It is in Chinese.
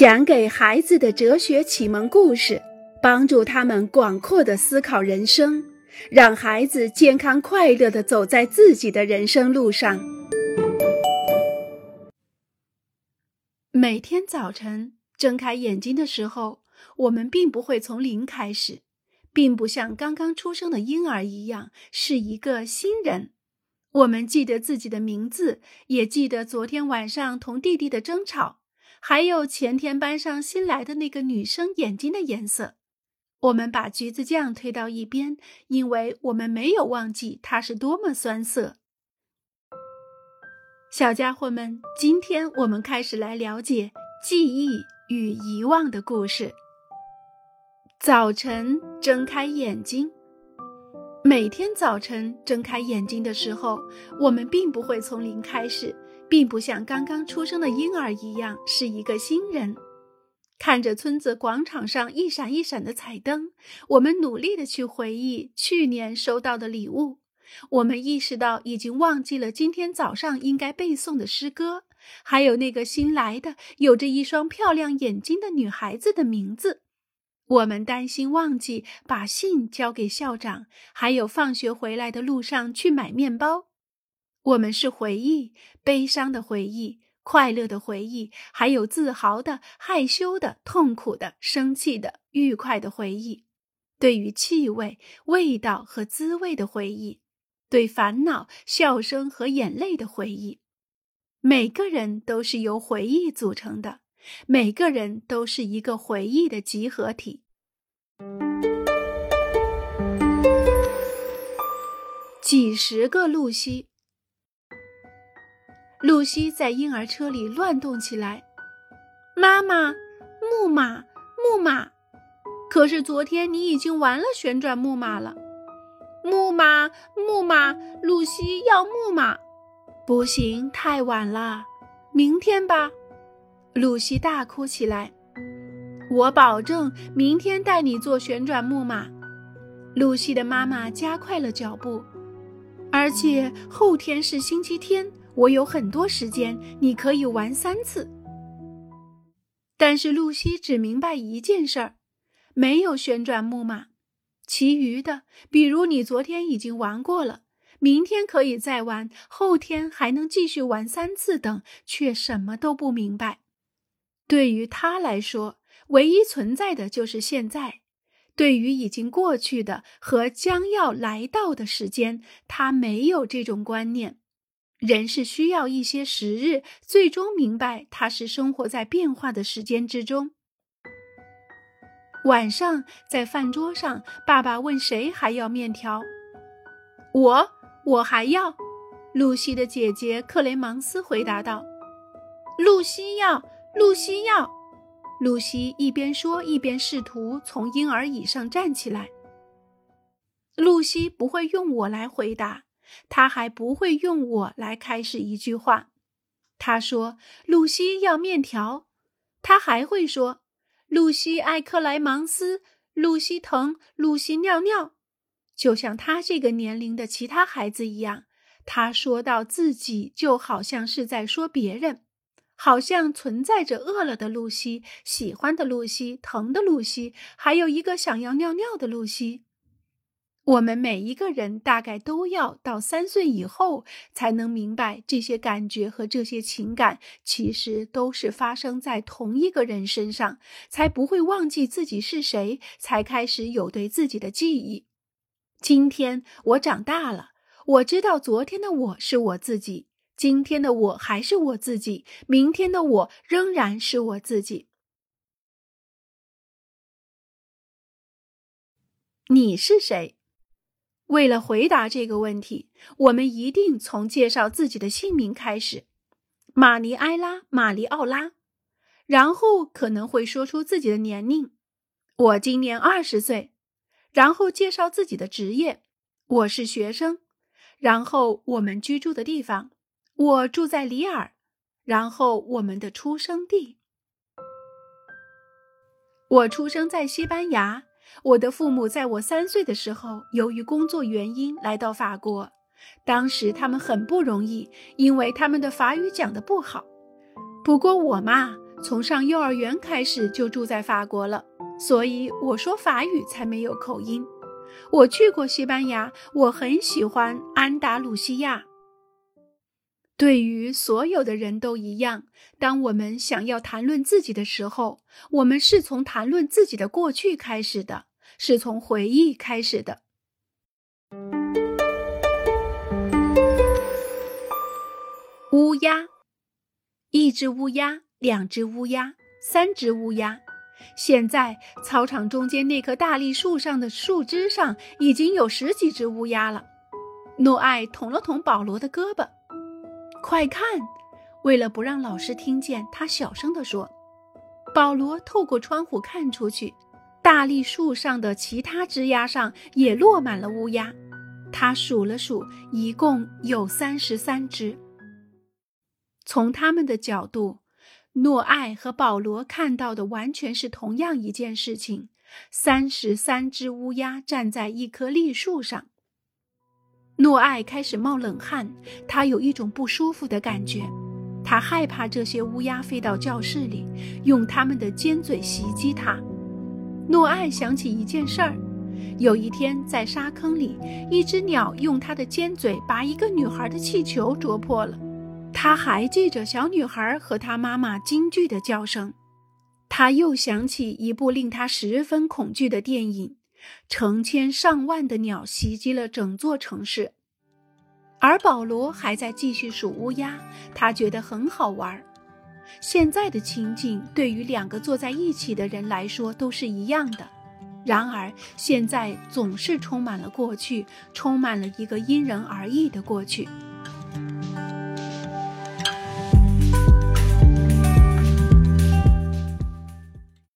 讲给孩子的哲学启蒙故事，帮助他们广阔的思考人生，让孩子健康快乐的走在自己的人生路上。每天早晨睁开眼睛的时候，我们并不会从零开始，并不像刚刚出生的婴儿一样是一个新人。我们记得自己的名字，也记得昨天晚上同弟弟的争吵，还有前天班上新来的那个女生眼睛的颜色。我们把橘子酱推到一边，因为我们没有忘记它是多么酸涩。小家伙们，今天我们开始来了解记忆与遗忘的故事。早晨睁开眼睛。每天早晨睁开眼睛的时候，我们并不会从零开始，并不像刚刚出生的婴儿一样是一个新人。看着村子广场上一闪一闪的彩灯，我们努力的去回忆去年收到的礼物。我们意识到已经忘记了今天早上应该背诵的诗歌，还有那个新来的有着一双漂亮眼睛的女孩子的名字。我们担心忘记把信交给校长，还有放学回来的路上去买面包。我们是回忆，悲伤的回忆，快乐的回忆，还有自豪的、害羞的、痛苦的、生气的、愉快的回忆。对于气味、味道和滋味的回忆，对烦恼、笑声和眼泪的回忆。每个人都是由回忆组成的。每个人都是一个回忆的集合体。几十个露西，露西在婴儿车里乱动起来。妈妈，木马，木马。可是昨天你已经玩了旋转木马了。木马，木马，露西要木马。不行，太晚了，明天吧。露西大哭起来。我保证明天带你坐旋转木马。露西的妈妈加快了脚步，而且后天是星期天，我有很多时间，你可以玩三次。但是露西只明白一件事儿：没有旋转木马，其余的，比如你昨天已经玩过了，明天可以再玩，后天还能继续玩三次等，却什么都不明白。对于他来说，唯一存在的就是现在。对于已经过去的和将要来到的时间，他没有这种观念。人是需要一些时日，最终明白他是生活在变化的时间之中。晚上在饭桌上，爸爸问谁还要面条？我，我还要。露西的姐姐克雷芒斯回答道：“露西要。”露西要，露西一边说一边试图从婴儿椅上站起来。露西不会用我来回答，他还不会用我来开始一句话。他说：“露西要面条。”他还会说：“露西爱克莱芒斯，露西疼，露西尿尿。”就像他这个年龄的其他孩子一样，他说到自己就好像是在说别人。好像存在着饿了的露西、喜欢的露西、疼的露西，还有一个想要尿尿的露西。我们每一个人大概都要到三岁以后才能明白，这些感觉和这些情感其实都是发生在同一个人身上，才不会忘记自己是谁，才开始有对自己的记忆。今天我长大了，我知道昨天的我是我自己。今天的我还是我自己，明天的我仍然是我自己。你是谁？为了回答这个问题，我们一定从介绍自己的姓名开始：玛尼埃拉·玛丽奥拉。然后可能会说出自己的年龄，我今年二十岁。然后介绍自己的职业，我是学生。然后我们居住的地方。我住在里尔，然后我们的出生地。我出生在西班牙，我的父母在我三岁的时候，由于工作原因来到法国。当时他们很不容易，因为他们的法语讲的不好。不过我嘛，从上幼儿园开始就住在法国了，所以我说法语才没有口音。我去过西班牙，我很喜欢安达鲁西亚。对于所有的人都一样，当我们想要谈论自己的时候，我们是从谈论自己的过去开始的，是从回忆开始的。乌鸦，一只乌鸦，两只乌鸦，三只乌鸦。现在操场中间那棵大栗树上的树枝上已经有十几只乌鸦了。诺艾捅了捅保罗的胳膊，快看！为了不让老师听见，他小声地说。保罗透过窗户看出去，大栗树上的其他枝丫上也落满了乌鸦。他数了数，一共有三十三只。从他们的角度。诺艾和保罗看到的完全是同样一件事情：三十三只乌鸦站在一棵栗树上。诺艾开始冒冷汗，他有一种不舒服的感觉，他害怕这些乌鸦飞到教室里，用它们的尖嘴袭击他。诺艾想起一件事儿：有一天在沙坑里，一只鸟用它的尖嘴把一个女孩的气球啄破了。他还记着小女孩和她妈妈惊惧的叫声，他又想起一部令他十分恐惧的电影，成千上万的鸟袭击了整座城市，而保罗还在继续数乌鸦，他觉得很好玩。现在的情景对于两个坐在一起的人来说都是一样的，然而现在总是充满了过去，充满了一个因人而异的过去。